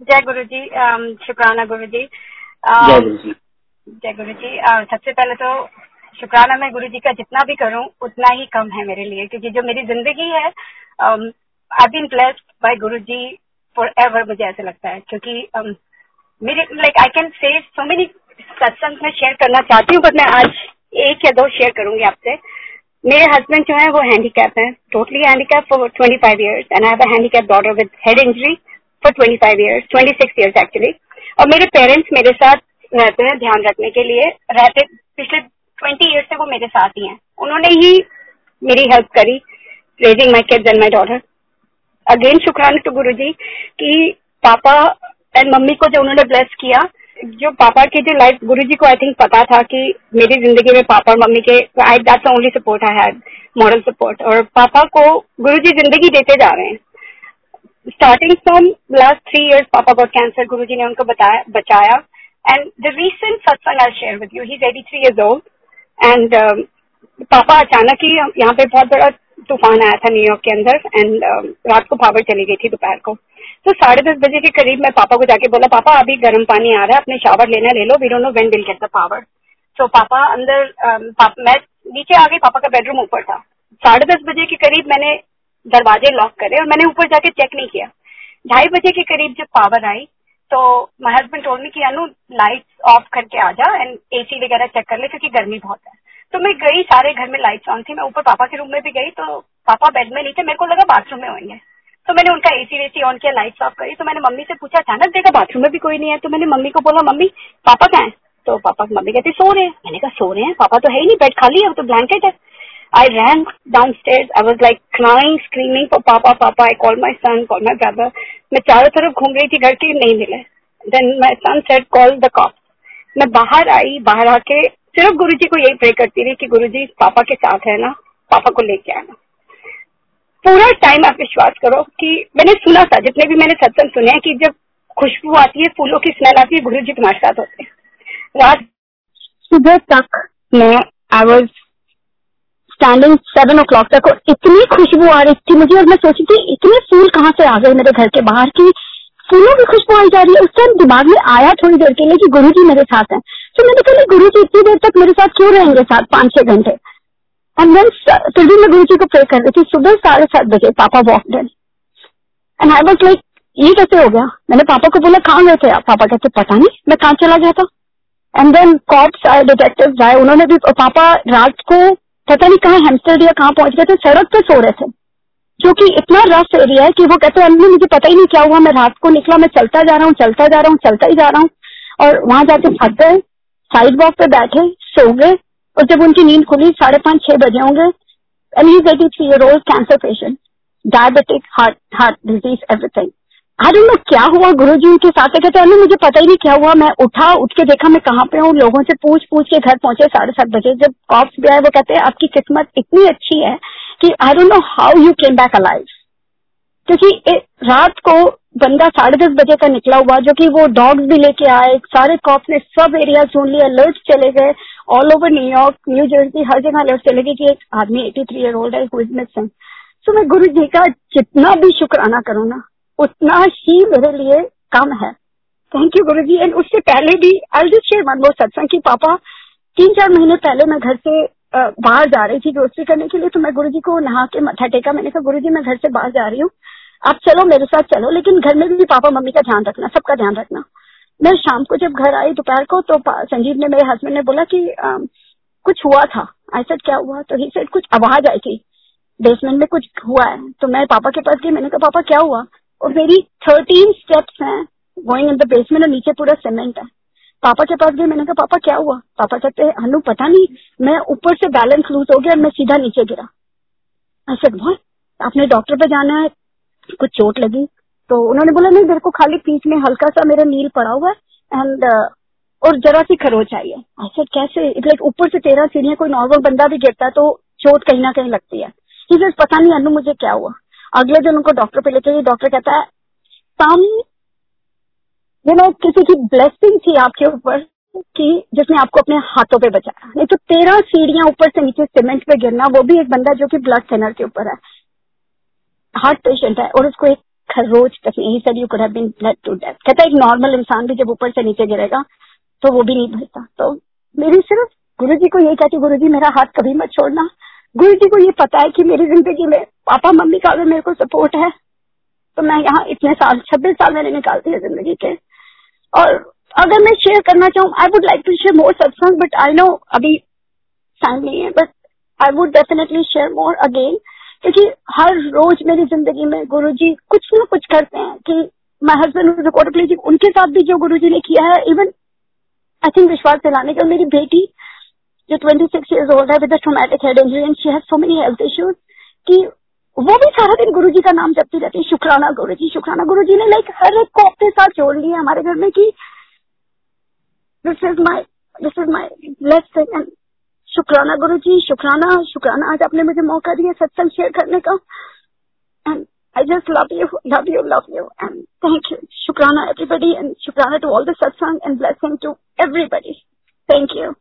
जय गुरु जी शुक्राना गुरु जी जय गुरु जी जय गुरु जी सबसे पहले तो शुक्राना मैं गुरु जी का जितना भी करूँ उतना ही कम है मेरे लिए क्योंकि जो मेरी ज़िंदगी है I been blessed bye Guru ji for ever मुझे ऐसा लगता है क्योंकि um, मेरे like I can say so many सत्संग में शेयर करना चाहती हूँ बट मैं आज एक या दो शेयर करूँगी आपसे। मेरे हस्बैंड जो है वो हैंडीकैप है totally handicap for twenty five years and I have a handicap daughter with head injury for twenty five years twenty six years actually और मेरे पेरेंट्स मेरे साथ रहते हैं, ध्यान रखने के लिए। रहते, पिछले ट्वेंटी ईयर्स से वो मेरे साथ ही हैं। उन्होंने ही मेरी हेल्प करी raising my kids and my daughter again शुक्राना टू गुरु जी की पापा एंड मम्मी को जो उन्होंने ब्लेस किया, जो पापा की जो लाइफ गुरु जी को आई थिंक पता था कि मेरी ज़िंदगी में पापा और मम्मी के I that's only support I had moral support और पापा को गुरु जी ज़िंदगी देते जा रहे हैं। Starting from last three years पापा गॉट कैंसर गुरु जी ने उनको बताया बचाया। And the recent satsang I share with you he eighty three years old and पापा अचानक ही यहाँ पे बहुत बड़ा तूफ़ान आया था न्यूयॉर्क के अंदर एंड uh, रात को पावर चली गई थी दोपहर को। तो साढ़े दस बजे के करीब मैं पापा को जाके बोला पापा अभी गर्म पानी आ रहा है अपने शावर लेना ले लो we don't know when will get the power तो पापा अंदर uh, पाप, मैं नीचे आ गई पापा का बेडरूम ऊपर था। साढ़े दस बजे के करीब मैंने दरवाजे लॉक करे और मैंने ऊपर जाके चेक नहीं किया। ढाई बजे के करीब जब पावर आई तो माई हस्बैंड टोल मी कि, अनु लाइट्स ऑफ़ करके आ जा एंड एसी वगैरह चेक कर ले क्योंकि गर्मी बहुत है। तो मैं गई, सारे घर में लाइट्स ऑन थी। मैं ऊपर पापा के रूम में भी गई तो पापा बेड में नहीं थे। मेरे को लगा बाथरूम में होंगे। तो मैंने उनका एसी वेसी ऑन किया लाइट्स ऑफ़ करी। तो मैंने मम्मी से पूछा, अचानक देखा बाथरूम में भी कोई नहीं है? तो मैंने मम्मी को बोला, मम्मी, पापा कहाँ है? तो पापा, मम्मी कहते, सो रहे हैं। मैंने कहा, सो रहे हैं? पापा तो है ही नहीं बेड खाली है, वो तो ब्लैंकेट है। Ran down stage I was like crying screaming for papa papa I call my son call my brother मैं चारों तरफ़ घूम रही थी घर के नहीं मिले। Then my son set call the cop मैं बाहर आई, बाहर आके सिर्फ़ गुरु जी को यही प्रे करती रही कि गुरु जी पापा के साथ है ना? पापा को लेके आना। पूरा टाइम आप विश्वास करो कि मैंने सुना था, जितने भी मैंने सत्संग सुने हैं कि जब खुशबू आती है, फूलों की स्मेल आती है गुरु जी तुम्हारे साथ होते हैं। रात सुबह तक मैं I was standing seven o'clock तक और इतनी खुशबू आ रही थी मुझे और मैं सोची थी इतने फूल कहाँ से आ गए मेरे घर के बाहर की फूलों की खुशबू आई जा रही है। उस टाइम दिमाग में आया थोड़ी देर के लिए कि गुरु जी मेरे साथ हैं। तो मैंने कहा गुरु जी इतनी देर तक मेरे साथ क्यों रहेंगे साथ? पाँच छह घंटे। एंड देन फिर भी मैं गुरु जी को प्रे कर रही थी। सुबह साढ़े सात बजे पापा walk in and I was like ये कैसे हो गया? मैंने पापा को बोला, कहाँ गए थे आप? पापा कहते, पता नहीं, मैं कहाँ चला गया था? एंड देन कॉप्स आए डिटेक्टिव आए। उन्होंने भी, पापा रात को पता नहीं कहाँ हेमस्टर या कहाँ पहुँच गए थे, सड़क पे सो रहे थे। जो कि इतना रफ एरिया है कि वो कहते हैं मुझे पता ही नहीं क्या हुआ, मैं रात को निकला, मैं चलता जा रहा हूँ, चलता जा रहा हूँ, चलता ही जा रहा हूँ। और वहाँ जाके फंस गए साइड वॉक पे बैठे, सो गए। और जब उनकी नींद खुली, साढ़े पाँच, छह बजे होंगे and he three year old cancer patient diabetic heart heart disease everything अरे मैं क्या हुआ गुरु जी उनके साथ कहते हैं मुझे पता ही नहीं क्या हुआ। मैं उठा, उठ के देखा मैं कहाँ पे हूँ। लोगों से पूछ पूछ के घर पहुँचे साढ़े सात बजे। जब कॉप्स आए, वो कहते हैं, आपकी किस्मत इतनी अच्छी है कि I don't know how you came back alive क्योंकि रात को बंदा साढ़े दस बजे का निकला हुआ, जो कि वो डॉग्स भी लेके आए। सारे कॉप ने सब एरिया सुन लिया अलर्ट चले गए। All over New York New Jersey हर जगह अलर्ट चले गए कि एक आदमी एटी थ्री ईयर ओल्ड है हु इज़ मिसिंग सो मैं गुरु जी का जितना भी शुक्राना करूँ ना उतना ही मेरे लिए कम है। Thank you Guru ji and उससे पहले भी आई जस्ट शेयर वन सत्संग की पापा तीन चार महीने पहले मैं घर से बाहर जा रही थी ग्रोसरी करने के लिए तो मैं गुरु जी को नहा के मथा टेका। मैंने कहा गुरु जी मैं घर से बाहर जा रही हूँ। आप चलो मेरे साथ चलो। लेकिन घर में भी पापा मम्मी का ध्यान रखना सबका ध्यान रखना। मैं शाम को जब घर आई दोपहर को तो संजीव ने मेरे हस्बैंड ने बोला कि आ, कुछ हुआ था। आई सेड क्या हुआ? तो ही सेड कुछ आवाज़ आई थी। बेसमेंट में कुछ हुआ है। तो मैं पापा के पास गई। मैंने कहा पापा क्या हुआ? और मेरी थर्टीन स्टेप्स हैं। गोइंग इन द बेसमेंट और नीचे पूरा सीमेंट है। पापा के पास गए मैंने कहा पापा क्या हुआ? पापा कहते हैं हनु पता नहीं मैं ऊपर से बैलेंस लूज हो गया और मैं सीधा नीचे गिरा। ऐसे बहुत आपने डॉक्टर पे जाना है? कुछ चोट लगी? तो उन्होंने बोला नहीं मेरे को खाली पीठ में हल्का सा मेरा नील पड़ा हुआ है एंड uh, और जरा सी खरोच आई है। ऐसे कैसे? लाइक ऊपर से तेरह सीढ़ियाँ कोई नॉर्मल बंदा भी गिरता है तो चोट कहीं ना कहीं लगती है। ही पता नहीं अनु मुझे क्या हुआ? अगले दिन उनको डॉक्टर पे लेके डॉक्टर कहता है सम यू नो किसी की ब्लेसिंग थी आपके ऊपर कि जिसने आपको अपने हाथों पे बचाया। नहीं तो तेरह सीढ़ियाँ ऊपर से नीचे सीमेंट पे गिरना, वो भी एक बंदा जो कि ब्लड थिनर के ऊपर है। हार्ट पेशेंट है और उसको एक हर रोज कसम sir you blood to death कहता एक नॉर्मल इंसान भी जब ऊपर से नीचे गिरेगा तो वो भी नहीं भरता तो मेरी सिर्फ़ गुरु जी को यही कहती गुरु जी मेरा हाथ कभी मत छोड़ना। गुरु जी को ये पता है कि मेरी ज़िंदगी में पापा, मम्मी का अगर मेरे को सपोर्ट है तो मैं यहाँ इतने साल, छब्बीस साल मैंने निकाल दिए ज़िंदगी के। और अगर मैं शेयर करना चाहूँ I would like to share more satsang but I know अभी टाइम नहीं है but I would definitely share more again क्योंकि हर रोज मेरी ज़िंदगी में गुरु जी कुछ ना कुछ करते हैं कि माई हस्बैंड कोटकली जी उनके साथ भी जो गुरु जी ने किया है इवन आई थिंक विश्वास दिलाने का मेरी बेटी, जो 26 सिक्स ईयर्स ओल्ड है with traumatic head injury and she has so many health issues कि वो भी सारा दिन गुरु जी का नाम जपती रहती शुक्राना गुरु जी शुक्राना गुरु जी ने लाइक हर एक को अपने साथ जोड़ लिया हमारे घर में कि this is my this is my blessing and शुक्राना गुरु जी शुक्राना शुक्राना आज आपने मुझे मौका दिया सत्संग शेयर करने का and I just love you, love you, love you, and thank you. Shukrana everybody, and Shukrana to all the satsang and blessing to everybody. Thank you.